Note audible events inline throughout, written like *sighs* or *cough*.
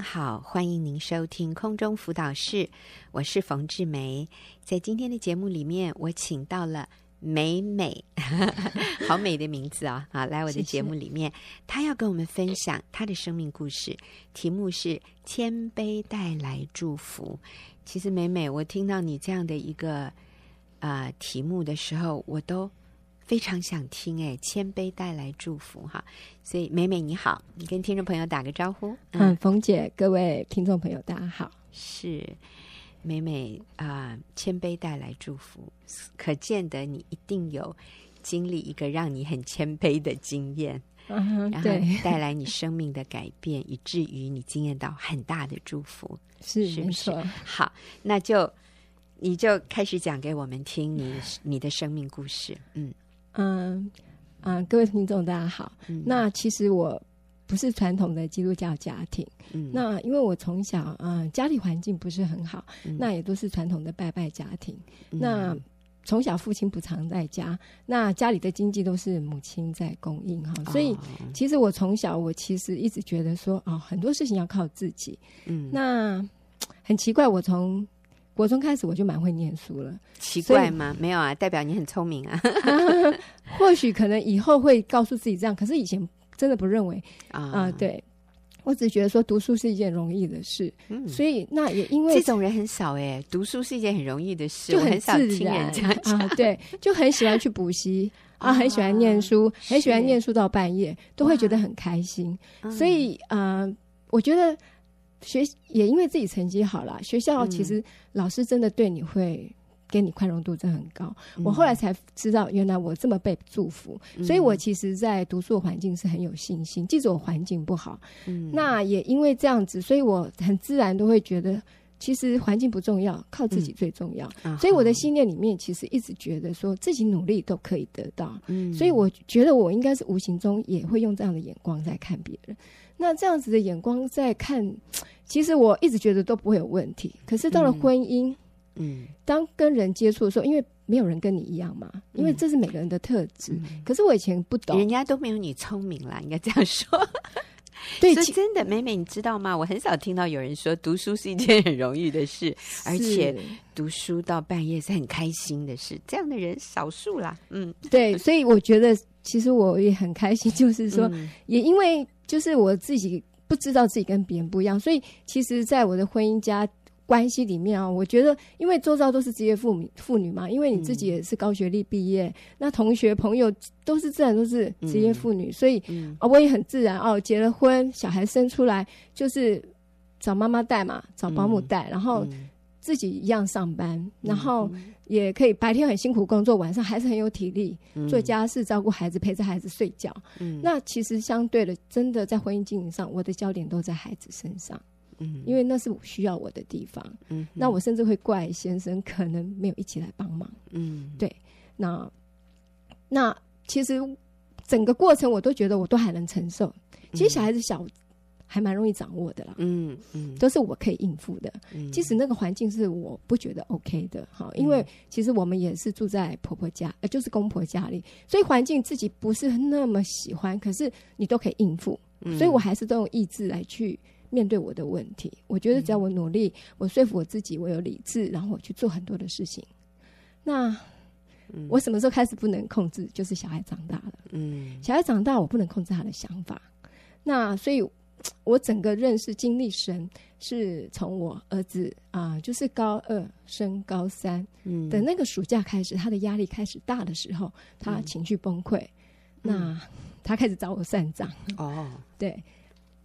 好，欢迎您收听空中辅导室，我是冯志梅。在今天的节目里面，我请到了美美，*laughs* 好美的名字啊！好，来我的节目里面，她要跟我们分享她的生命故事，题目是“谦卑带来祝福”。其实，美美，我听到你这样的一个啊、呃、题目的时候，我都。非常想听哎，谦卑带来祝福哈，所以美美你好，你跟听众朋友打个招呼。嗯，嗯冯姐，各位听众朋友大家好。是美美啊、呃，谦卑带来祝福，可见得你一定有经历一个让你很谦卑的经验，嗯，然后带来你生命的改变，以至于你经验到很大的祝福，*laughs* 是是不是？好，那就你就开始讲给我们听你你的生命故事，嗯。嗯嗯，各位听众大家好。嗯、那其实我不是传统的基督教家庭。嗯，那因为我从小啊家里环境不是很好，嗯、那也都是传统的拜拜家庭。嗯、那从小父亲不常在家，那家里的经济都是母亲在供应哈。所以其实我从小我其实一直觉得说哦，很多事情要靠自己。嗯，那很奇怪，我从国中开始我就蛮会念书了，奇怪吗？没有啊，代表你很聪明啊。啊 *laughs* 或许可能以后会告诉自己这样，可是以前真的不认为啊、呃。对，我只觉得说读书是一件容易的事，嗯、所以那也因为这种人很少哎、欸，读书是一件很容易的事，就很少听人家讲、啊。对，就很喜欢去补习 *laughs* 啊，很喜欢念书，很喜欢念书到半夜，都会觉得很开心。所以啊、呃，我觉得。学也因为自己成绩好了，学校其实老师真的对你会给你宽容度真的很高。嗯、我后来才知道，原来我这么被祝福，嗯、所以我其实，在读书的环境是很有信心。即使我环境不好，嗯、那也因为这样子，所以我很自然都会觉得，其实环境不重要，靠自己最重要。嗯、所以我的信念里面，其实一直觉得说自己努力都可以得到。嗯、所以我觉得我应该是无形中也会用这样的眼光在看别人。那这样子的眼光在看，*tsk* 其实我一直觉得都不会有问题。可是到了婚姻，嗯，嗯当跟人接触的时候，因为没有人跟你一样嘛，因为这是每个人的特质。嗯、可是我以前不懂，人家都没有你聪明啦，应该这样说。对，是真的，美美，你知道吗？我很少听到有人说读书是一件很容易的事，而且读书到半夜是很开心的事。这样的人少数啦。嗯，对，*laughs* 所以我觉得其实我也很开心，就是说，嗯、也因为。就是我自己不知道自己跟别人不一样，所以其实，在我的婚姻家关系里面啊，我觉得，因为周遭都是职业妇女妇女嘛，因为你自己也是高学历毕业，嗯、那同学朋友都是自然都是职业妇女，嗯、所以啊，嗯、我也很自然哦，结了婚，小孩生出来就是找妈妈带嘛，找保姆带，嗯、然后自己一样上班，嗯、然后。也可以白天很辛苦工作，晚上还是很有体力做家事、照顾孩子、陪着孩子睡觉。嗯，那其实相对的，真的在婚姻经营上，我的焦点都在孩子身上。嗯，因为那是我需要我的地方。嗯，那我甚至会怪先生可能没有一起来帮忙。嗯，对。那那其实整个过程我都觉得我都还能承受。其实小孩子小。还蛮容易掌握的啦，嗯嗯，嗯都是我可以应付的。嗯、即使那个环境是我不觉得 OK 的，哈，因为其实我们也是住在婆婆家，呃，就是公婆家里，所以环境自己不是那么喜欢，可是你都可以应付。嗯、所以我还是都用意志来去面对我的问题。我觉得只要我努力，我说服我自己，我有理智，然后我去做很多的事情。那我什么时候开始不能控制？就是小孩长大了，嗯，小孩长大，我不能控制他的想法。那所以。*tsk* 我整个认识经历神，是从我儿子啊、呃，就是高二升高三的那个暑假开始，他的压力开始大的时候，他情绪崩溃，嗯、那他开始找我算账。哦，对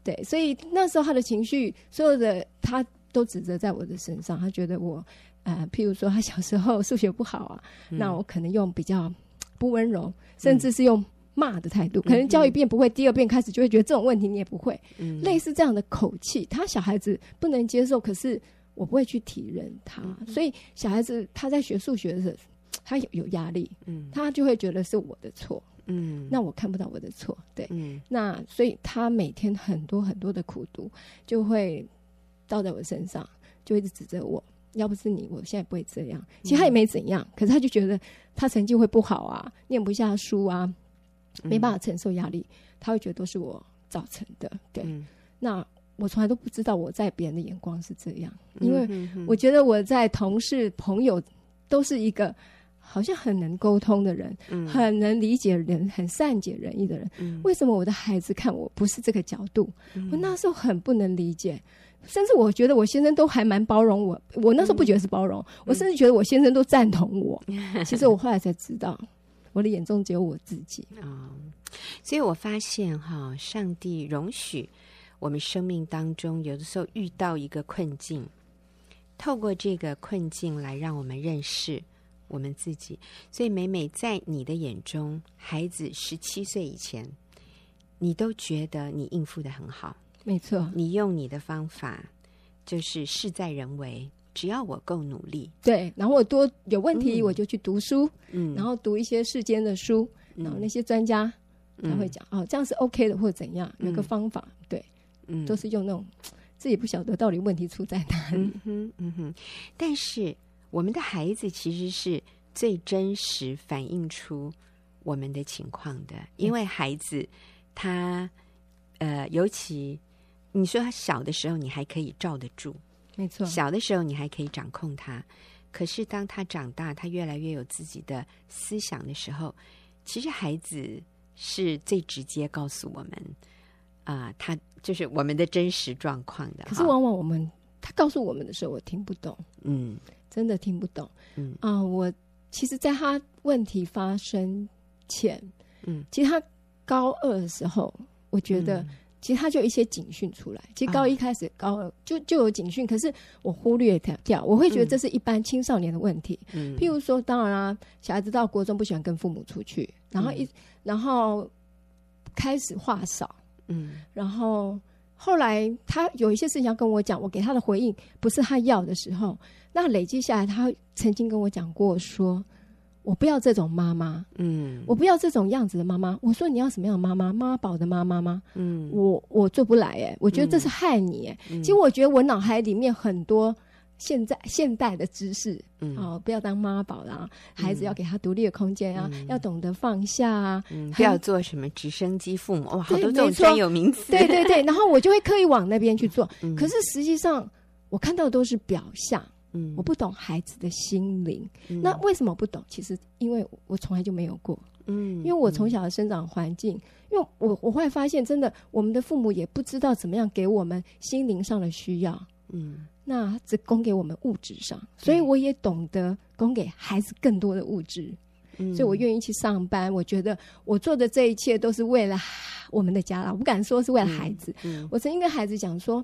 对，所以那时候他的情绪，所有的他都指责在我的身上，他觉得我呃，譬如说他小时候数学不好啊，嗯、那我可能用比较不温柔，甚至是用。骂的态度，可能教一遍不会，第二遍开始就会觉得这种问题你也不会，嗯、类似这样的口气，他小孩子不能接受，可是我不会去体认他，嗯、所以小孩子他在学数学的时候，他有有压力，嗯、他就会觉得是我的错，嗯，那我看不到我的错，对，嗯、那所以他每天很多很多的苦读就会倒在我身上，就一直指责我，要不是你，我现在不会这样。其实他也没怎样，嗯、可是他就觉得他成绩会不好啊，念不下书啊。没办法承受压力，他会觉得都是我造成的。对，嗯、那我从来都不知道我在别人的眼光是这样，因为我觉得我在同事朋友都是一个好像很能沟通的人，嗯、很能理解人，很善解人意的人。嗯、为什么我的孩子看我不是这个角度？嗯、我那时候很不能理解，甚至我觉得我先生都还蛮包容我。我那时候不觉得是包容，嗯、我甚至觉得我先生都赞同我。嗯、*laughs* 其实我后来才知道，我的眼中只有我自己啊、哦。所以我发现哈，上帝容许我们生命当中有的时候遇到一个困境，透过这个困境来让我们认识。我们自己，所以每每在你的眼中，孩子十七岁以前，你都觉得你应付的很好，没错。你用你的方法，就是事在人为，只要我够努力，对。然后我多有问题，我就去读书，嗯，然后读一些世间的书，嗯、然后那些专家他会讲，嗯、哦，这样是 OK 的，或者怎样，有个方法，嗯、对，嗯，都是用那种自己不晓得到底问题出在哪里，嗯哼，嗯哼，但是。我们的孩子其实是最真实反映出我们的情况的，因为孩子他呃，尤其你说他小的时候，你还可以罩得住，没错，小的时候你还可以掌控他。可是当他长大，他越来越有自己的思想的时候，其实孩子是最直接告诉我们啊、呃，他就是我们的真实状况的。可是往往我们他告诉我们的时候，我听不懂，嗯。真的听不懂，嗯。啊、呃，我其实，在他问题发生前，嗯，其实他高二的时候，我觉得，其实他就有一些警讯出来。其实高一开始，高二就就有警讯，可是我忽略掉，我会觉得这是一般青少年的问题。嗯，譬如说，当然啦，小孩子到国中不喜欢跟父母出去，然后一然后开始话少，嗯，然后后来他有一些事情要跟我讲，我给他的回应不是他要的时候。那累积下来，他曾经跟我讲过说，我不要这种妈妈，嗯，我不要这种样子的妈妈。我说你要什么样的妈妈？妈宝的妈妈吗？嗯，我我做不来哎、欸，我觉得这是害你哎、欸。嗯、其实我觉得我脑海里面很多现在现代的知识，嗯，哦，不要当妈宝啦，孩子要给他独立的空间啊，嗯、要懂得放下啊，嗯、不要做什么直升机父母，哇，好多这种专有名词，对对对。然后我就会刻意往那边去做，*laughs* 嗯、可是实际上我看到的都是表象。嗯，我不懂孩子的心灵。嗯、那为什么不懂？其实因为我从来就没有过。嗯，因为我从小的生长环境，嗯、因为我我会发现，真的，我们的父母也不知道怎么样给我们心灵上的需要。嗯，那只供给我们物质上，所以我也懂得供给孩子更多的物质。嗯，所以我愿意去上班。我觉得我做的这一切都是为了 *sighs* 我们的家了，我不敢说是为了孩子。我曾经跟孩子讲说。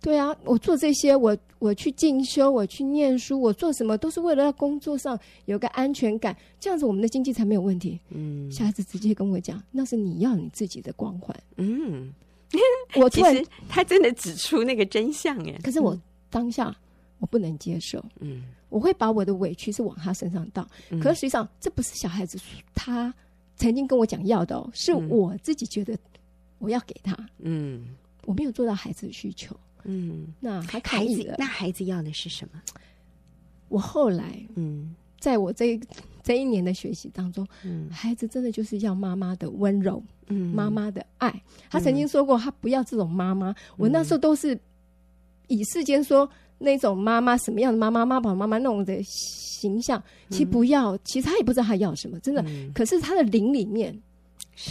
对啊，我做这些，我我去进修，我去念书，我做什么都是为了要工作上有个安全感，这样子我们的经济才没有问题。嗯，小孩子直接跟我讲，那是你要你自己的光环。嗯，*laughs* 我其实他真的指出那个真相耶，可是我当下我不能接受。嗯，我会把我的委屈是往他身上倒，嗯、可是实际上这不是小孩子他曾经跟我讲要的哦，是我自己觉得我要给他。嗯，我没有做到孩子的需求。嗯，那还孩子，那孩子要的是什么？我后来，嗯，在我这这一年的学习当中，嗯，孩子真的就是要妈妈的温柔，嗯，妈妈的爱。他曾经说过，他不要这种妈妈。我那时候都是以世间说那种妈妈什么样的妈妈，妈宝妈妈那种的形象，其实不要，其实他也不知道他要什么，真的。可是他的灵里面。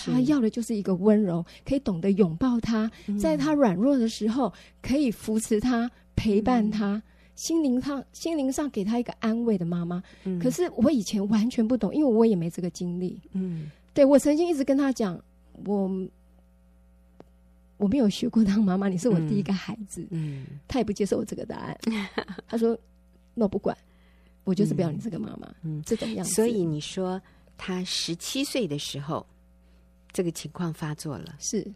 他要的就是一个温柔，可以懂得拥抱他，在他软弱的时候可以扶持他、陪伴他，心灵上心灵上给他一个安慰的妈妈。可是我以前完全不懂，因为我也没这个经历。嗯，对，我曾经一直跟他讲，我我没有学过当妈妈，你是我第一个孩子。嗯，他也不接受我这个答案。*laughs* 他说：“那我不管，我就是不要你这个妈妈。”嗯，这种样子。所以你说他十七岁的时候。这个情况发作了，是，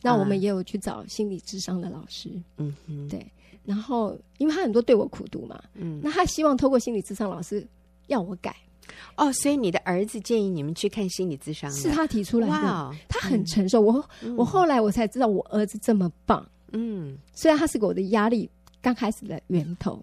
那我们也有去找心理智商的老师，嗯哼，对，然后因为他很多对我苦读嘛，嗯，那他希望透过心理智商老师要我改，哦，所以你的儿子建议你们去看心理智商，是他提出来的，哇，他很承受，我我后来我才知道我儿子这么棒，嗯，虽然他是给我的压力刚开始的源头。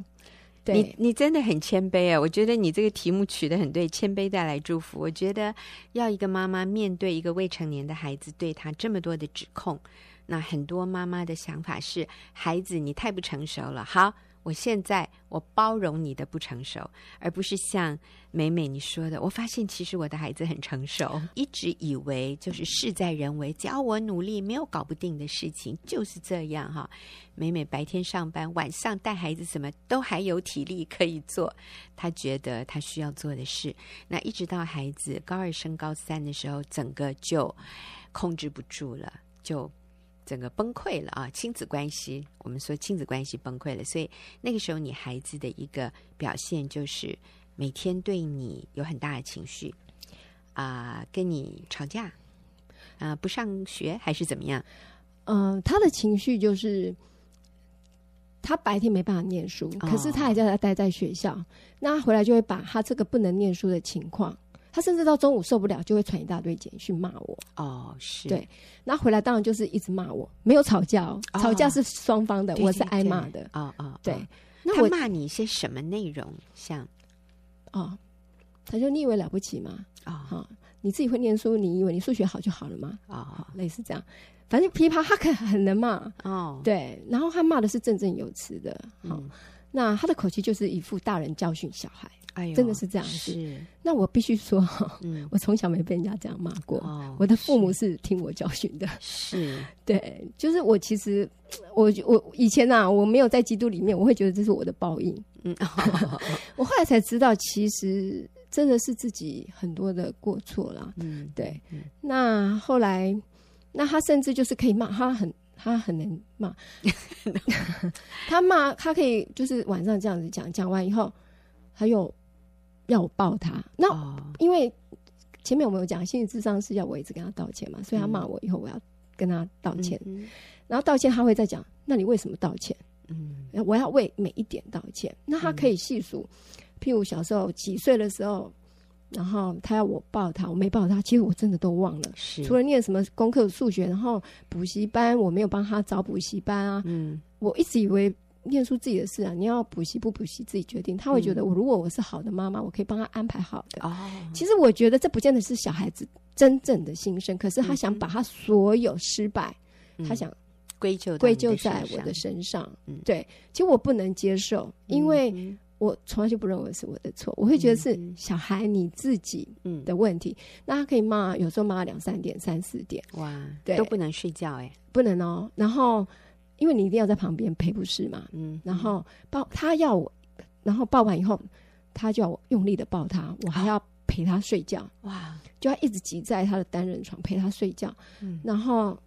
你你真的很谦卑啊！我觉得你这个题目取得很对，谦卑带来祝福。我觉得要一个妈妈面对一个未成年的孩子对他这么多的指控，那很多妈妈的想法是：孩子，你太不成熟了。好。我现在我包容你的不成熟，而不是像美美你说的。我发现其实我的孩子很成熟，一直以为就是事在人为，只要我努力，没有搞不定的事情，就是这样哈。美美白天上班，晚上带孩子，什么都还有体力可以做。她觉得她需要做的事，那一直到孩子高二升高三的时候，整个就控制不住了，就。整个崩溃了啊！亲子关系，我们说亲子关系崩溃了，所以那个时候你孩子的一个表现就是每天对你有很大的情绪啊、呃，跟你吵架啊、呃，不上学还是怎么样？嗯、呃，他的情绪就是他白天没办法念书，可是他还在他待在学校，哦、那他回来就会把他这个不能念书的情况。他甚至到中午受不了，就会传一大堆简讯骂我。哦，是对。那回来当然就是一直骂我，没有吵架哦，吵架是双方的，我是挨骂的。啊啊，对。那他骂你一些什么内容？像，哦，他说：“你以为了不起吗？啊，好，你自己会念书，你以为你数学好就好了吗？啊，类似这样，反正琵琶，他可很能骂哦。对，然后他骂的是振振有词的。好，那他的口气就是一副大人教训小孩。”哎、真的是这样子。是，那我必须说，嗯、*laughs* 我从小没被人家这样骂过。哦、我的父母是听我教训的。是，*laughs* 对，就是我其实，我我以前啊，我没有在基督里面，我会觉得这是我的报应。嗯，*laughs* 我后来才知道，其实真的是自己很多的过错啦。嗯，对。嗯、那后来，那他甚至就是可以骂，他很他很能骂，*laughs* 他骂他可以就是晚上这样子讲，讲完以后，他又。要我抱他，那因为前面我们有讲，心理智商是要我一直跟他道歉嘛，所以他骂我以后，我要跟他道歉。嗯、然后道歉他会再讲，那你为什么道歉？嗯，我要为每一点道歉。那他可以细数，嗯、譬如小时候几岁的时候，然后他要我抱他，我没抱他，其实我真的都忘了。是除了念什么功课、数学，然后补习班我没有帮他找补习班啊。嗯，我一直以为。念书自己的事啊，你要补习不补习自己决定。他会觉得我如果我是好的妈妈，我可以帮他安排好的。哦，其实我觉得这不见得是小孩子真正的心声，可是他想把他所有失败，他想归咎归咎在我的身上。对，其实我不能接受，因为我从来就不认为是我的错，我会觉得是小孩你自己的问题。那他可以骂，有时候骂两三点、三四点，哇，对，都不能睡觉哎，不能哦。然后。因为你一定要在旁边陪，不是嘛？嗯，然后抱他要我，然后抱完以后，他就要我用力的抱他，我还要陪他睡觉。哇，就要一直挤在他的单人床陪他睡觉。嗯，然后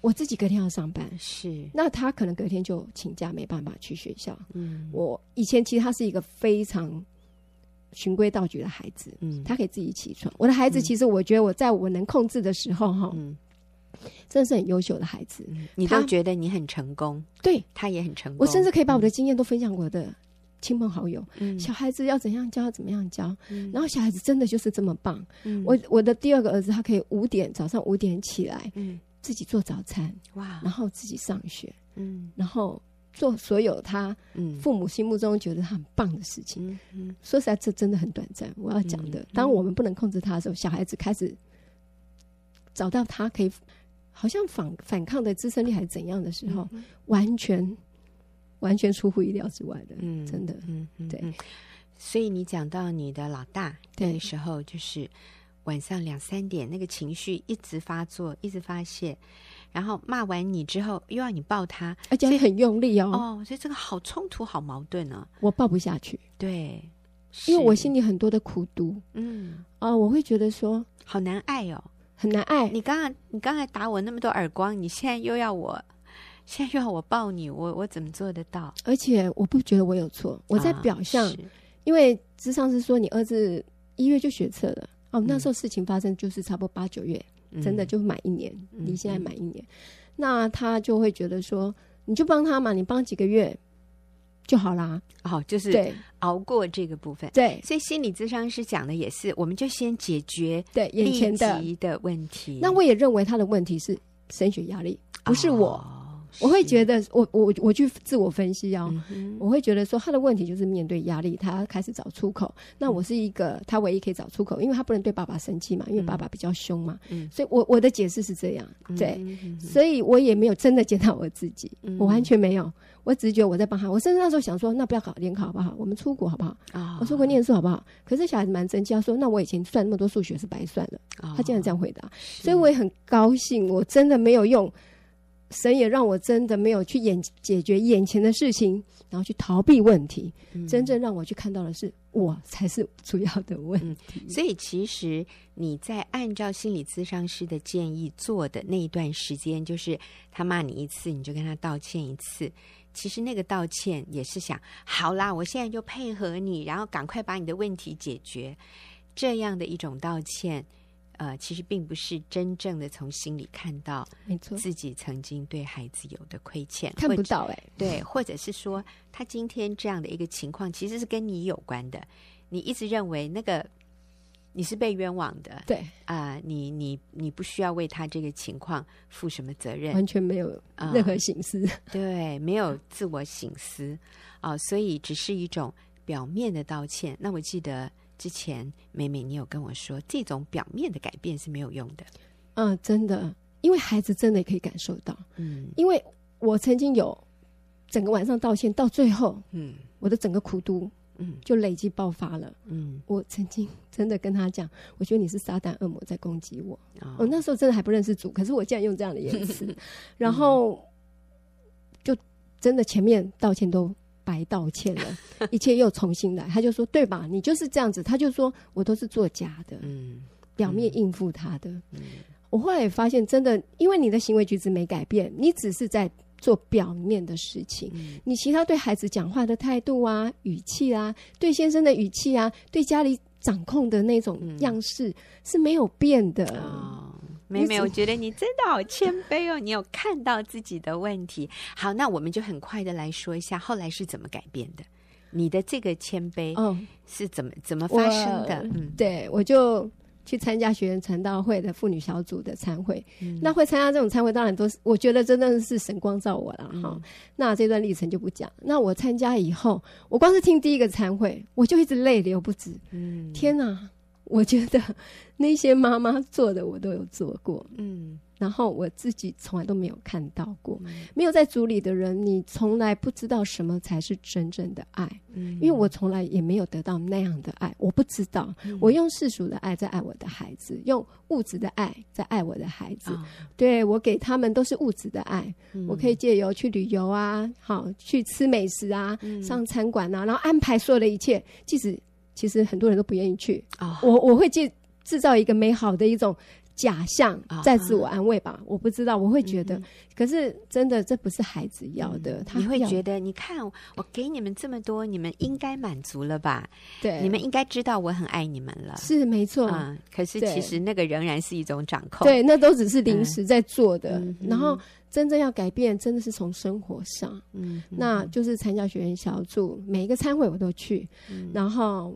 我自己隔天要上班，是，那他可能隔天就请假，没办法去学校。嗯，我以前其实他是一个非常循规蹈矩的孩子，嗯，他可以自己起床。我的孩子其实我觉得我在我能控制的时候，哈，嗯。真的是很优秀的孩子，你都觉得你很成功，对，他也很成功。我甚至可以把我的经验都分享给我的亲朋好友。嗯，小孩子要怎样教，怎么样教。嗯，然后小孩子真的就是这么棒。嗯，我我的第二个儿子，他可以五点早上五点起来，嗯，自己做早餐，哇，然后自己上学，嗯，然后做所有他父母心目中觉得他很棒的事情。嗯，说实在，这真的很短暂。我要讲的，当我们不能控制他的时候，小孩子开始找到他可以。好像反反抗的支撑力还是怎样的时候，嗯、完全完全出乎意料之外的，嗯，真的，嗯，对。嗯、所以你讲到你的老大那个时候，就是晚上两三点，那个情绪一直发作，一直发泄，然后骂完你之后又要你抱他，而且很用力哦，哦，所以这个好冲突，好矛盾呢、啊。我抱不下去，对，因为我心里很多的苦毒，嗯，啊、呃，我会觉得说好难爱哦。很难爱。你刚刚你刚才打我那么多耳光，你现在又要我，现在又要我抱你，我我怎么做得到？而且我不觉得我有错，我在表象，哦、因为智商是说你儿子一月就学测了，哦，那时候事情发生就是差不多八九月，嗯、真的就满一年，离现在满一年，那他就会觉得说，你就帮他嘛，你帮几个月。就好啦，哦，就是熬过这个部分，对，所以心理咨商师讲的也是，我们就先解决对眼前的。的问题。那我也认为他的问题是升学压力，不是我，我会觉得我我我去自我分析哦，嗯、我会觉得说他的问题就是面对压力，他开始找出口。那我是一个他唯一可以找出口，因为他不能对爸爸生气嘛，因为爸爸比较凶嘛。嗯，所以我我的解释是这样，对，所以我也没有真的检讨我自己，嗯、我完全没有。我只是觉得我在帮他，我甚至那时候想说，那不要考联考好不好？我们出国好不好？啊、哦，我出国念书好不好？可是小孩子蛮生气，他说：“那我以前算那么多数学是白算了。哦”他竟然这样回答，所以我也很高兴。我真的没有用，神也让我真的没有去眼解决眼前的事情，然后去逃避问题。嗯、真正让我去看到的是，我才是主要的问题。嗯、所以，其实你在按照心理咨商师的建议做的那一段时间，就是他骂你一次，你就跟他道歉一次。其实那个道歉也是想，好啦，我现在就配合你，然后赶快把你的问题解决，这样的一种道歉，呃，其实并不是真正的从心里看到，没错，自己曾经对孩子有的亏欠，看不到哎、欸，对，或者是说他今天这样的一个情况，其实是跟你有关的，你一直认为那个。你是被冤枉的，对啊、呃，你你你不需要为他这个情况负什么责任，完全没有任何醒思、呃，对，没有自我醒思啊、呃，所以只是一种表面的道歉。那我记得之前美美你有跟我说，这种表面的改变是没有用的，嗯、呃，真的，因为孩子真的可以感受到，嗯，因为我曾经有整个晚上道歉，到最后，嗯，我的整个苦都。嗯，就累积爆发了。嗯，我曾经真的跟他讲，我觉得你是撒旦恶魔在攻击我。哦，我那时候真的还不认识主，可是我竟然用这样的言辞，*laughs* 然后就真的前面道歉都白道歉了，一切又重新来。他就说：“对吧？你就是这样子。”他就说我都是做假的，嗯，表面应付他的。嗯，我后来也发现，真的，因为你的行为举止没改变，你只是在。做表面的事情，嗯、你其他对孩子讲话的态度啊、语气啊，对先生的语气啊，对家里掌控的那种样式是没有变的。妹妹，我觉得你真的好谦卑哦，你有看到自己的问题。好，那我们就很快的来说一下，后来是怎么改变的？你的这个谦卑，是怎么、哦、怎么发生的？嗯，对我就。去参加学员传道会的妇女小组的参会，嗯、那会参加这种参会，当然都是我觉得真的是神光照我了哈。嗯、那这段历程就不讲。那我参加以后，我光是听第一个参会，我就一直泪流不止。嗯，天哪！我觉得那些妈妈做的，我都有做过。嗯。然后我自己从来都没有看到过，嗯、没有在组里的人，你从来不知道什么才是真正的爱。嗯，因为我从来也没有得到那样的爱，我不知道。嗯、我用世俗的爱在爱我的孩子，用物质的爱在爱我的孩子。哦、对，我给他们都是物质的爱，嗯、我可以借由去旅游啊，好去吃美食啊，嗯、上餐馆啊，然后安排所有的一切。即使其实很多人都不愿意去，哦、我我会去制造一个美好的一种。假象在自我安慰吧，我不知道，我会觉得，可是真的这不是孩子要的。他你会觉得，你看我给你们这么多，你们应该满足了吧？对，你们应该知道我很爱你们了。是没错，嗯。可是其实那个仍然是一种掌控。对，那都只是临时在做的。然后真正要改变，真的是从生活上。嗯，那就是参加学员小组，每一个参会我都去。嗯然后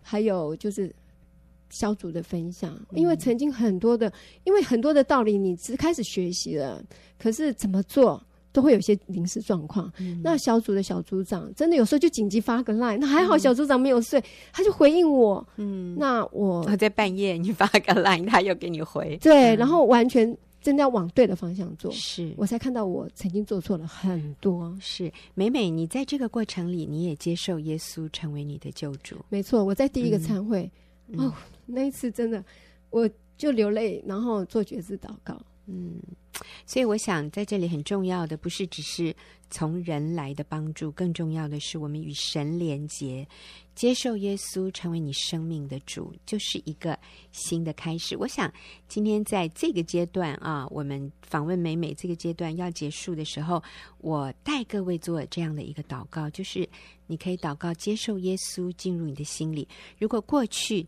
还有就是。小组的分享，因为曾经很多的，因为很多的道理你只开始学习了，可是怎么做都会有些临时状况。嗯、那小组的小组长真的有时候就紧急发个 line，那还好小组长没有睡，嗯、他就回应我。嗯，那我在半夜你发个 line，他又给你回。对，嗯、然后完全真的要往对的方向做，是我才看到我曾经做错了很多。是美美，你在这个过程里，你也接受耶稣成为你的救主。没错，我在第一个参会、嗯、哦。那一次真的，我就流泪，然后做决志祷告。嗯，所以我想在这里很重要的不是只是从人来的帮助，更重要的是我们与神连结，接受耶稣成为你生命的主，就是一个新的开始。我想今天在这个阶段啊，我们访问美美这个阶段要结束的时候，我带各位做这样的一个祷告，就是你可以祷告接受耶稣进入你的心里。如果过去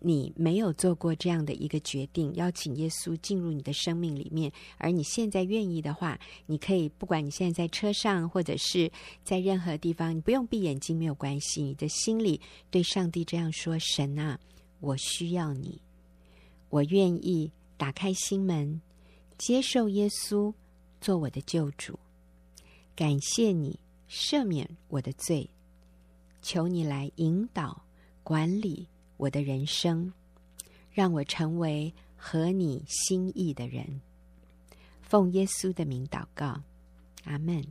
你没有做过这样的一个决定，邀请耶稣进入你的生命里面，而你现在愿意的话，你可以不管你现在在车上，或者是在任何地方，你不用闭眼睛，没有关系。你的心里对上帝这样说：“神啊，我需要你，我愿意打开心门，接受耶稣做我的救主。感谢你赦免我的罪，求你来引导管理我的人生，让我成为合你心意的人。奉耶稣的名祷告，阿门。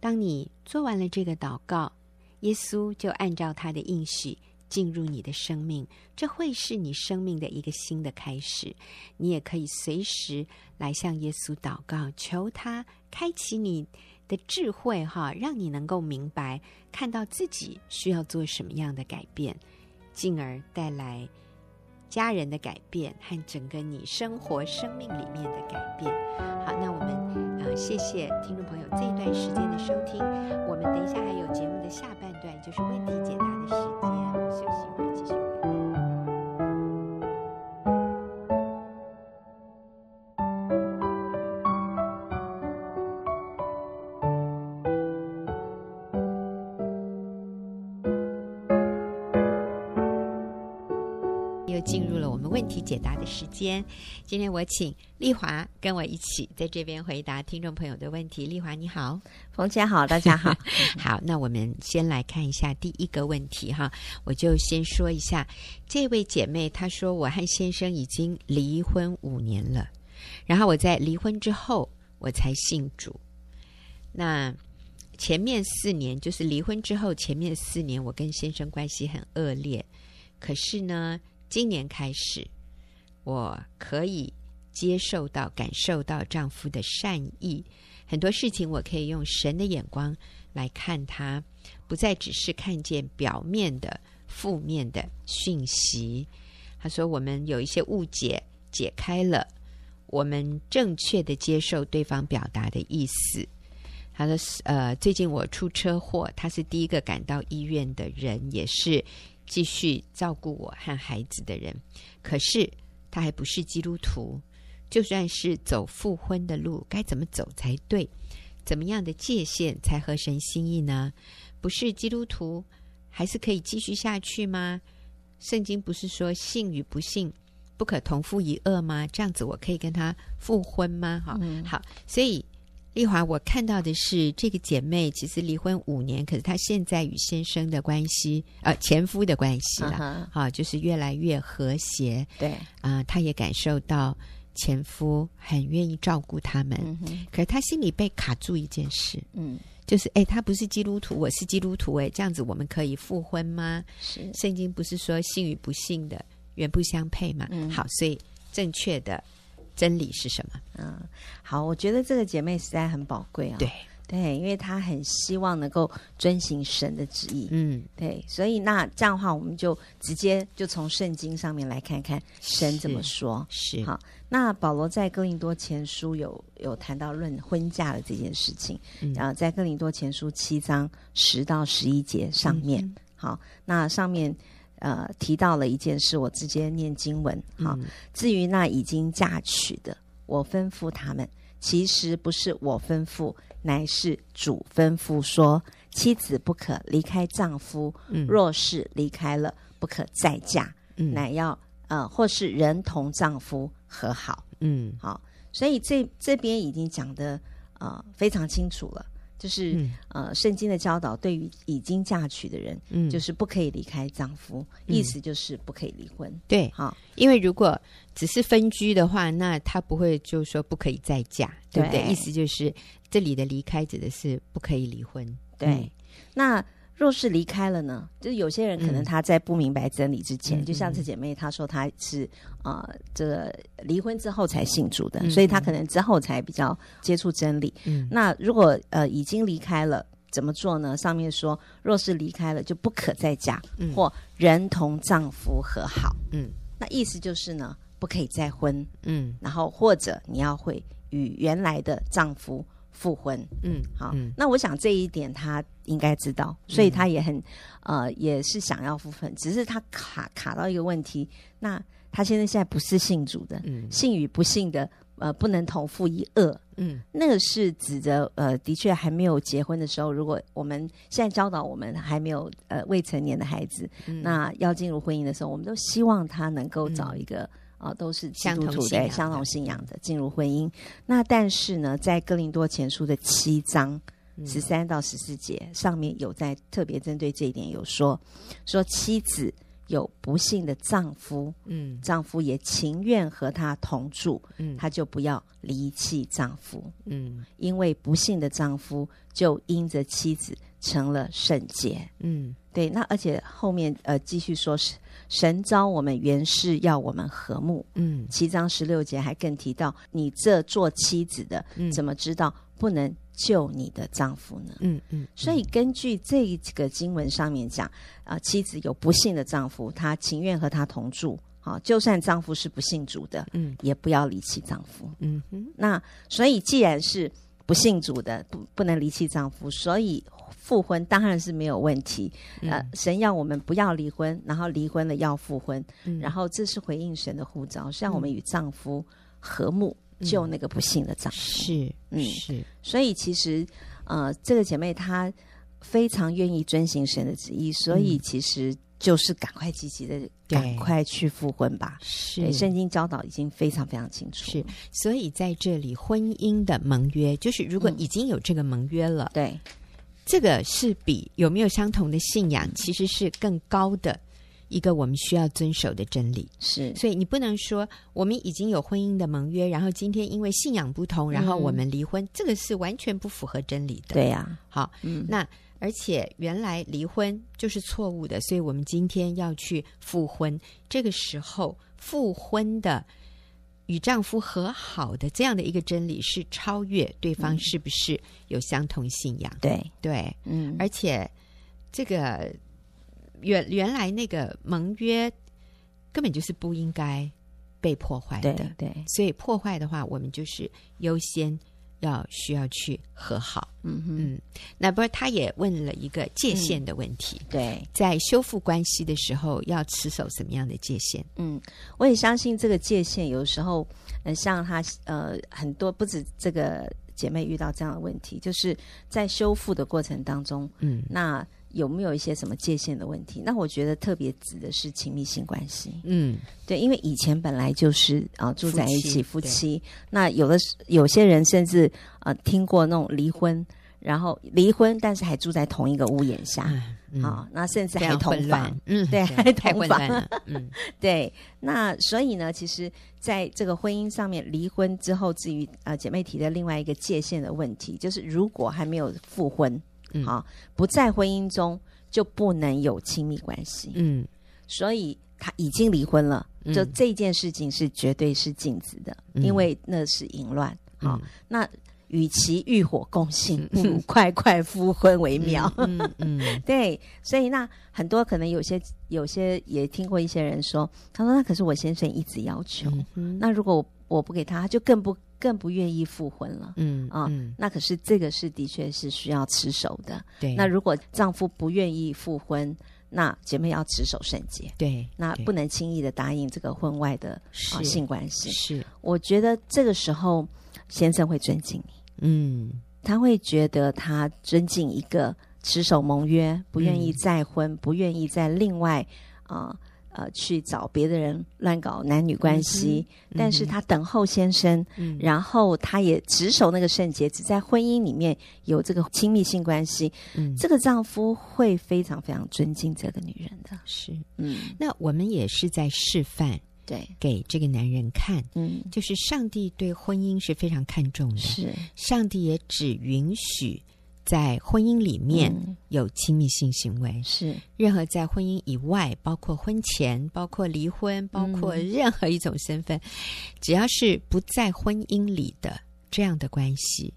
当你做完了这个祷告，耶稣就按照他的应许进入你的生命，这会是你生命的一个新的开始。你也可以随时来向耶稣祷告，求他开启你的智慧，哈，让你能够明白，看到自己需要做什么样的改变，进而带来家人的改变和整个你生活生命里面的改变。好，那我们啊。谢谢听众朋友这一段时间的收听，我们等一下还有节目的下半段，就是问题解答的时间，进入了我们问题解答的时间。今天我请丽华跟我一起在这边回答听众朋友的问题。丽华你好，冯姐好，大家好。*laughs* 好，那我们先来看一下第一个问题哈，我就先说一下这位姐妹，她说我和先生已经离婚五年了，然后我在离婚之后我才信主。那前面四年就是离婚之后前面四年，我跟先生关系很恶劣，可是呢。今年开始，我可以接受到、感受到丈夫的善意，很多事情我可以用神的眼光来看他，不再只是看见表面的负面的讯息。他说：“我们有一些误解解开了，我们正确的接受对方表达的意思。”他说：“呃，最近我出车祸，他是第一个赶到医院的人，也是。”继续照顾我和孩子的人，可是他还不是基督徒。就算是走复婚的路，该怎么走才对？怎么样的界限才合神心意呢？不是基督徒，还是可以继续下去吗？圣经不是说信与不信不可同父一恶吗？这样子我可以跟他复婚吗？哈、嗯，好，所以。丽华，我看到的是这个姐妹其实离婚五年，可是她现在与先生的关系，呃，前夫的关系了，啊、uh -huh. 哦，就是越来越和谐。对，啊、呃，她也感受到前夫很愿意照顾他们。Uh. 可是她心里被卡住一件事，嗯、uh 就是哎，他不是基督徒，我是基督徒，哎，这样子我们可以复婚吗？是，圣经不是说信与不信的原不相配嘛？嗯、uh 好，所以正确的。真理是什么？嗯，好，我觉得这个姐妹实在很宝贵啊、哦。对对，因为她很希望能够遵行神的旨意。嗯，对，所以那这样的话，我们就直接就从圣经上面来看看神怎么说。是，是好。那保罗在哥林多前书有有谈到论婚嫁的这件事情，然、嗯、后在哥林多前书七章十到十一节上面、嗯，好，那上面。呃，提到了一件事，我直接念经文。好，嗯，至于那已经嫁娶的，我吩咐他们，其实不是我吩咐，乃是主吩咐说，妻子不可离开丈夫，嗯，若是离开了，不可再嫁，嗯，乃要呃，或是人同丈夫和好。嗯，好，所以这这边已经讲的呃非常清楚了。就是、嗯、呃，圣经的教导对于已经嫁娶的人，嗯，就是不可以离开丈夫，嗯、意思就是不可以离婚。对，好，因为如果只是分居的话，那他不会就说不可以再嫁，对不对？意思就是这里的离开指的是不可以离婚。对，嗯、那。若是离开了呢？就是有些人可能他在不明白真理之前，嗯、就像这姐妹她说她是啊、呃，这个离婚之后才信主的、嗯，所以她可能之后才比较接触真理。嗯，那如果呃已经离开了，怎么做呢？上面说，若是离开了，就不可再嫁，嗯、或人同丈夫和好。嗯，那意思就是呢，不可以再婚。嗯，然后或者你要会与原来的丈夫。复婚，嗯，好、嗯，那我想这一点他应该知道，所以他也很，嗯、呃，也是想要复婚，只是他卡卡到一个问题，那他现在现在不是信主的，嗯，信与不信的，呃，不能同父一恶，嗯，那个是指着，呃，的确还没有结婚的时候，如果我们现在教导我们还没有呃未成年的孩子，嗯、那要进入婚姻的时候，我们都希望他能够找一个。嗯。啊，都是基督徒的相同信仰的进入婚姻。那但是呢，在哥林多前书的七章十三到十四节上面有在特别针对这一点有说，说妻子有不幸的丈夫，嗯，丈夫也情愿和她同住，嗯，她就不要离弃丈夫，嗯，因为不幸的丈夫就因着妻子成了圣洁，嗯，对，那而且后面呃继续说是。神召我们原是要我们和睦。嗯，七章十六节还更提到，你这做妻子的，嗯、怎么知道不能救你的丈夫呢？嗯嗯。嗯，所以根据这个经文上面讲，啊、呃，妻子有不幸的丈夫，她情愿和他同住，好，就算丈夫是不信主的，嗯，也不要离弃丈夫。嗯哼。那所以既然是不信主的，不不能离弃丈夫，所以。复婚当然是没有问题，嗯、呃，神要我们不要离婚，然后离婚了要复婚，嗯、然后这是回应神的呼召，是让我们与丈夫和睦，嗯、救那个不幸的丈夫。是，嗯，是。所以其实，呃，这个姐妹她非常愿意遵行神的旨意，所以其实就是赶快积极的，赶快去复婚吧。是，圣经教导已经非常非常清楚。是，所以在这里，婚姻的盟约就是如果已经有这个盟约了，嗯、对。这个是比有没有相同的信仰，其实是更高的一个我们需要遵守的真理。是，所以你不能说我们已经有婚姻的盟约，然后今天因为信仰不同，然后我们离婚，嗯、这个是完全不符合真理的。对呀、啊，好，嗯，那而且原来离婚就是错误的，所以我们今天要去复婚。这个时候复婚的。与丈夫和好的这样的一个真理是超越对方是不是有相同信仰？对、嗯、对，嗯，而且这个原原来那个盟约根本就是不应该被破坏的，对，对，所以破坏的话，我们就是优先。要需要去和好，嗯哼嗯，那不是他也问了一个界限的问题，嗯、对，在修复关系的时候要持守什么样的界限？嗯，我也相信这个界限，有时候，嗯，像他呃很多不止这个姐妹遇到这样的问题，就是在修复的过程当中，嗯，那。有没有一些什么界限的问题？那我觉得特别指的是亲密性关系。嗯，对，因为以前本来就是啊、呃、住在一起夫妻，那有的有些人甚至啊、呃、听过那种离婚，然后离婚但是还住在同一个屋檐下，啊、嗯哦，那甚至还同房，嗯，对，还同房，*laughs* 嗯，对。那所以呢，其实在这个婚姻上面，离婚之后，至于啊、呃、姐妹提的另外一个界限的问题，就是如果还没有复婚。好，不在婚姻中就不能有亲密关系。嗯，所以他已经离婚了，就这件事情是绝对是禁止的，嗯、因为那是淫乱。好，嗯、那与其欲火攻心，不如快快复婚为妙。嗯嗯，嗯。*laughs* 对，所以那很多可能有些有些也听过一些人说，他说那可是我先生一直要求，嗯嗯、那如果我我不给他，他就更不。更不愿意复婚了，嗯啊，嗯，那可是这个是的确是需要持守的。对，那如果丈夫不愿意复婚，那姐妹要持守圣洁。对，那不能轻易的答应这个婚外的啊性关系。是，我觉得这个时候先生会尊敬你，嗯，他会觉得他尊敬一个持守盟约、不愿意再婚、嗯、不愿意再另外啊。呃，去找别的人乱搞男女关系，但是他等候先生，嗯、然后他也持守那个圣洁，只在婚姻里面有这个亲密性关系，嗯、这个丈夫会非常非常尊敬这个女人的。是，嗯，那我们也是在示范，对，给这个男人看，嗯，就是上帝对婚姻是非常看重的，是，上帝也只允许。在婚姻里面有亲密性行为，嗯、是。任何在婚姻以外，包括婚前、包括离婚、包括任何一种身份，嗯、只要是不在婚姻里的这样的关系，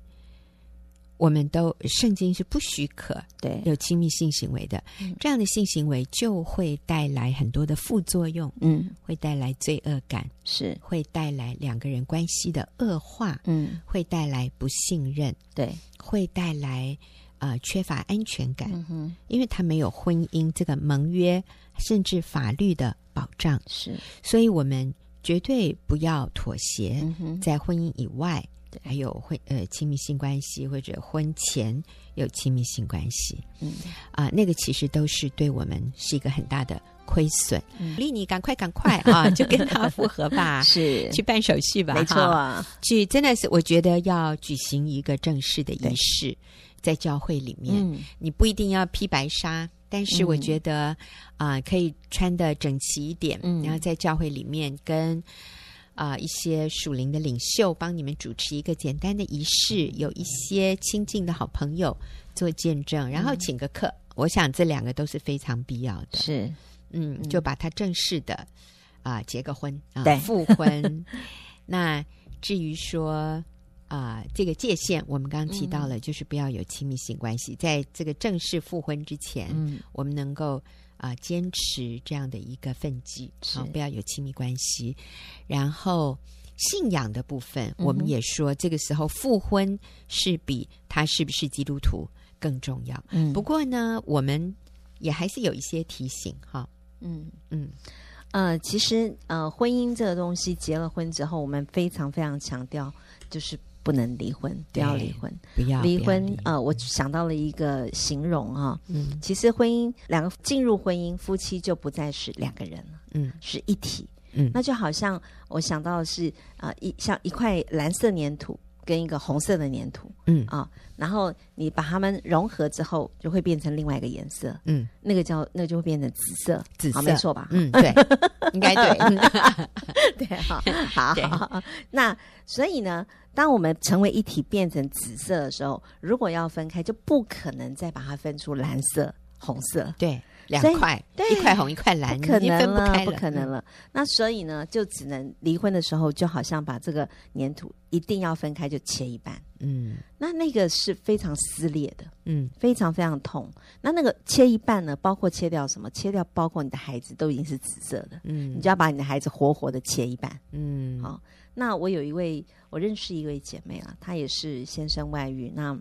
我们都圣经是不许可对。有亲密性行为的。这样的性行为就会带来很多的副作用，嗯，会带来罪恶感，是。会带来两个人关系的恶化，嗯，会带来不信任，对。会带来呃缺乏安全感，嗯、哼。因为他没有婚姻这个盟约，甚至法律的保障。是，所以我们绝对不要妥协，在婚姻以外，对还有婚呃亲密性关系或者婚前有亲密性关系。嗯。啊、呃，那个其实都是对我们是一个很大的亏损。丽妮、嗯，赶快赶快啊，*laughs* 就跟他复合吧，是。去办手续吧，没错。啊，去真的是我觉得要举行一个正式的仪式。在教会里面，嗯。你不一定要披白纱，但是我觉得啊、呃，可以穿的整齐一点，嗯。然后在教会里面跟啊、呃、一些属灵的领袖帮你们主持一个简单的仪式，有一些亲近的好朋友做见证，然后请个客，嗯、我想这两个都是非常必要的。是，嗯，就把它正式的啊、呃、结个婚啊，对复婚。*laughs* 那至于说。啊、呃，这个界限我们刚刚提到了，就是不要有亲密性关系。嗯、在这个正式复婚之前，嗯，我们能够啊、呃、坚持这样的一个分际，好、啊，不要有亲密关系。然后信仰的部分，嗯、我们也说，这个时候复婚是比他是不是基督徒更重要。嗯，不过呢，我们也还是有一些提醒哈。嗯嗯，呃，其实呃，婚姻这个东西，结了婚之后，我们非常非常强调，就是。不能离婚，不要离婚，不要离婚。离。呃，我想到了一个形容啊，嗯，其实婚姻两个进入婚姻，夫妻就不再是两个人了，嗯，是一体，嗯，那就好像我想到的是啊、呃，一像一块蓝色粘土跟一个红色的粘土，嗯。啊，然后你把它们融合之后，就会变成另外一个颜色，嗯，那个叫那个、就会变成紫色，紫色。没错吧？嗯，对，*laughs* 应该对，*laughs* 对，好，好，好，*laughs* 那所以呢？当我们成为一体变成紫色的时候，如果要分开，就不可能再把它分出蓝色、红色。对，两块，对，一块红一块蓝，不可能了，分不开了，不可能了。那所以呢，就只能离婚的时候，就好像把这个粘土一定要分开，就切一半。嗯，那那个是非常撕裂的，嗯，非常非常痛。那那个切一半呢，包括切掉什么？切掉包括你的孩子都已经是紫色的，嗯，你就要把你的孩子活活的切一半，嗯，好。那我有一位，我认识一位姐妹啊，她也是先生外遇，那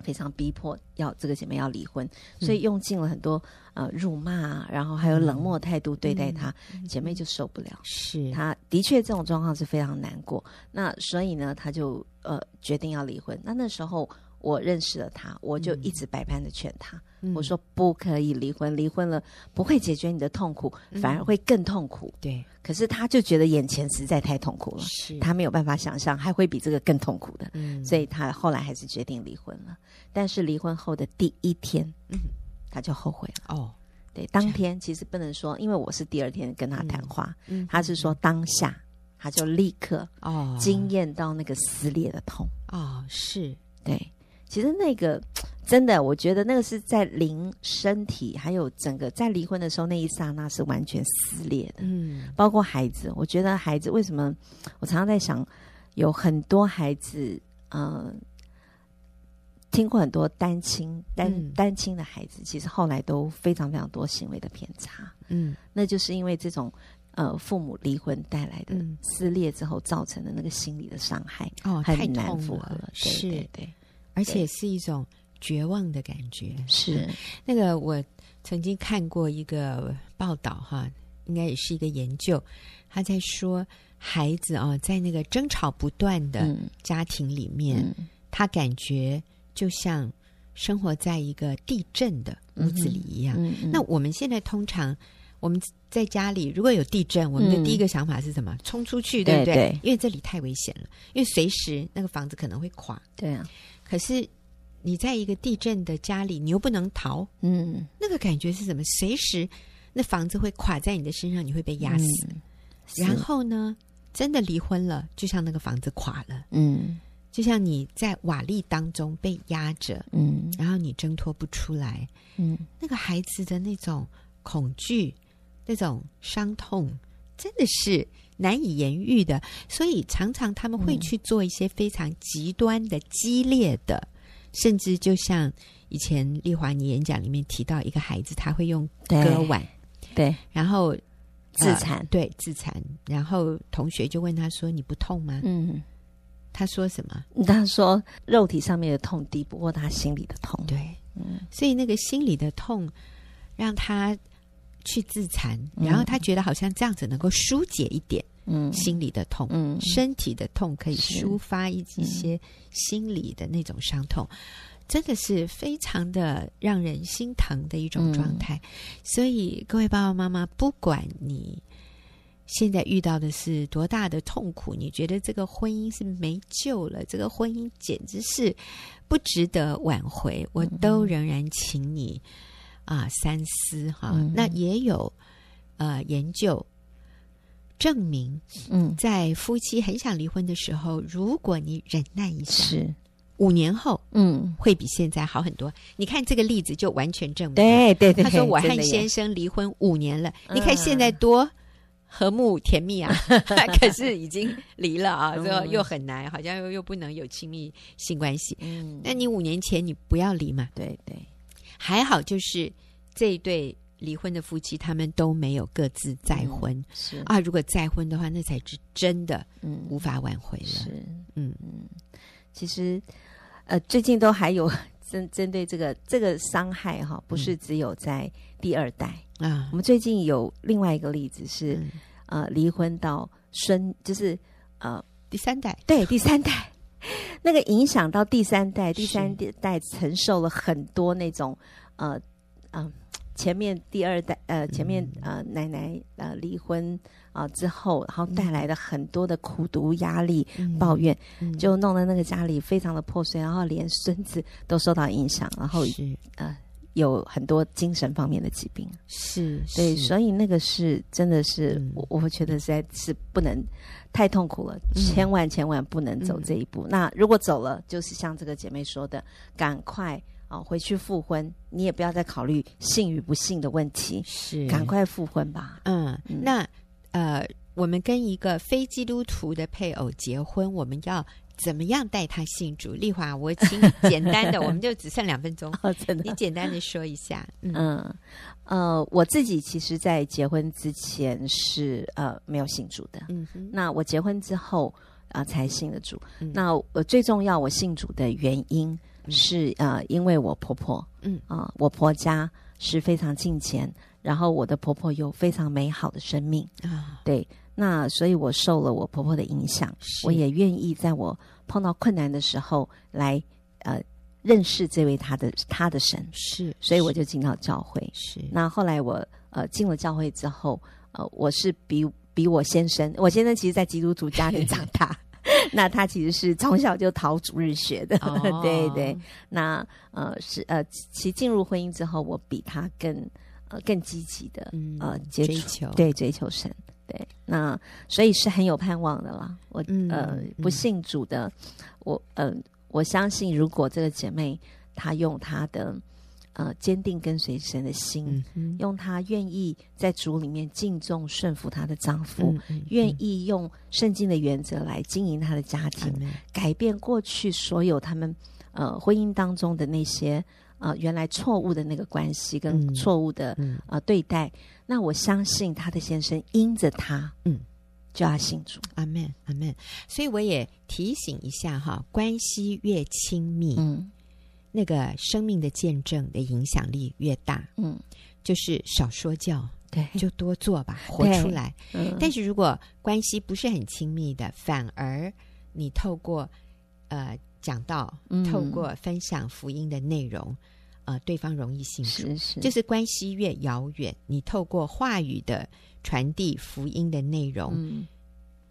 非常逼迫要这个姐妹要离婚，所以用尽了很多呃辱骂，然后还有冷漠态度对待她，嗯、姐妹就受不了。是，她的确这种状况是非常难过。那所以呢，她就呃决定要离婚。那那时候我认识了她，我就一直百般的劝她。嗯我说不可以离婚，离婚了不会解决你的痛苦，反而会更痛苦。嗯、对，可是他就觉得眼前实在太痛苦了，是他没有办法想象还会比这个更痛苦的。嗯，所以他后来还是决定离婚了。但是离婚后的第一天，嗯，他就后悔了。哦，对，当天其实不能说，因为我是第二天跟他谈话，嗯，他是说当下他就立刻哦惊艳到那个撕裂的痛。哦，是对。其实那个真的，我觉得那个是在灵、身体，还有整个在离婚的时候那一刹那是完全撕裂的。嗯，包括孩子，我觉得孩子为什么？我常常在想，有很多孩子，嗯、呃，听过很多单亲单、嗯、单亲的孩子，其实后来都非常非常多行为的偏差。嗯，那就是因为这种呃父母离婚带来的撕裂之后造成的那个心理的伤害，哦，很难复合。了对对对。对而且是一种绝望的感觉。是 *laughs* 那个，我曾经看过一个报道，哈，应该也是一个研究，他在说孩子啊，在那个争吵不断的家庭里面，嗯、他感觉就像生活在一个地震的屋子里一样。嗯嗯、那我们现在通常我们在家里，如果有地震，我们的第一个想法是什么？冲出去，对不对？对对，因为这里太危险了，因为随时那个房子可能会垮。对啊。可是，你在一个地震的家里，你又不能逃，嗯，那个感觉是什么？随时那房子会垮在你的身上，你会被压死。嗯、然后呢，真的离婚了，就像那个房子垮了，嗯，就像你在瓦砾当中被压着，嗯，然后你挣脱不出来，嗯，那个孩子的那种恐惧、那种伤痛，真的是。难以言喻的，所以常常他们会去做一些非常极端的、激烈的，嗯、甚至就像以前丽华你演讲里面提到一个孩子，他会用割腕，对，然后自残、呃，对，自残。然后同学就问他说：“你不痛吗？”嗯，他说什么？他说肉体上面的痛抵不过他心里的痛。对，嗯，所以那个心里的痛让他去自残，然后他觉得好像这样子能够疏解一点。嗯，心里的痛，嗯，身体的痛可以抒发一一些心理的那种伤痛，嗯、真的是非常的让人心疼的一种状态。嗯、所以，各位爸爸妈妈，不管你现在遇到的是多大的痛苦？你觉得这个婚姻是没救了？这个婚姻简直是不值得挽回。我都仍然请你啊三思哈。嗯、那也有呃研究证明，嗯，在夫妻很想离婚的时候，如果你忍耐一下，是五年后，嗯，会比现在好很多。你看这个例子就完全证明，对对对。他说我和先生离婚五年了，你看现在多。和睦甜蜜啊，*laughs* 可是已经离了啊，这个又很难，好像又又不能有亲密性关系。嗯，那你五年前你不要离嘛？对对，还好就是这一对离婚的夫妻，他们都没有各自再婚。嗯、是。啊，如果再婚的话，那才是真的，嗯，无法挽回了。是，嗯。嗯，其实呃，最近都还有 *laughs* 针针对这个这个伤害哈，不是只有在第二代。嗯啊，我们最近有另外一个例子是，嗯、呃，离婚到孙，就是呃第三代，对第三代，*laughs* 那个影响到第三代，第三代承受了很多那种呃嗯、呃，前面第二代呃前面呃奶奶呃离婚啊、呃、之后，然后带来的很多的苦读、压力、嗯、抱怨，嗯、就弄得那个家里非常的破碎，然后连孙子都受到影响，然后是。呃。有很多精神方面的疾病，是对，是所以那个是真的是，嗯、我我觉得实在是不能太痛苦了，嗯、千万千万不能走这一步。嗯、那如果走了，就是像这个姐妹说的，赶快啊、哦、回去复婚，你也不要再考虑信与不信的问题，是赶快复婚吧。嗯，嗯那呃，我们跟一个非基督徒的配偶结婚，我们要。怎么样带他信主？丽华，我请你 *laughs* 简单的，我们就只剩两分钟，哦、真的，你简单的说一下。嗯，嗯呃，我自己其实，在结婚之前是呃没有信主的。嗯哼，那我结婚之后啊、呃，才信了主。嗯、那我最重要，我信主的原因是呃，因为我婆婆，嗯。啊、呃，我婆家是非常敬虔，然后我的婆婆有非常美好的生命。啊，对。那所以，我受了我婆婆的影响，我也愿意在我碰到困难的时候来呃认识这位他的他的神，是，所以我就进到教会。是，那后来我呃进了教会之后，呃，我是比比我先生，我先生其实在基督徒家里长大，*laughs* 那他其实是从小就逃主日学的，哦、*laughs* 对对。那呃是呃其进入婚姻之后，我比他更呃更积极的呃接触追求对追求神。对，那所以是很有盼望的啦。我、嗯、呃不信主的，我呃我相信，如果这个姐妹她用她的呃坚定跟随神的心，嗯、用她愿意在主里面敬重顺服她的丈夫，愿意用圣经的原则来经营她的家庭，嗯、改变过去所有他们呃婚姻当中的那些。啊、呃，原来错误的那个关系跟错误的、嗯、呃对待，那我相信她的先生因着她，嗯，就要信主。阿门，阿门。所以我也提醒一下哈，关系越亲密，嗯，那个生命的见证的影响力越大，嗯，就是少说教，对，就多做吧，活出来。嗯、但是如果关系不是很亲密的，反而你透过呃。讲到透过分享福音的内容，嗯、呃，对方容易信主，是是。就是关系越遥远，你透过话语的传递福音的内容，嗯、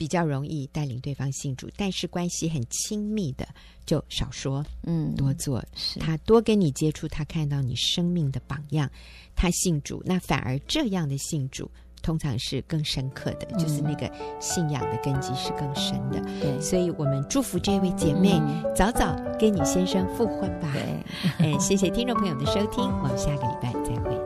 比较容易带领对方信主。但是关系很亲密的，就少说，嗯，多做。是他多跟你接触，他看到你生命的榜样，他信主，那反而这样的信主。通常是更深刻的，就是那个信仰的根基是更深的。对，所以我们祝福这位姐妹早早跟你先生复婚吧。对，嗯，*laughs* 谢谢听众朋友的收听，我们下个礼拜再会。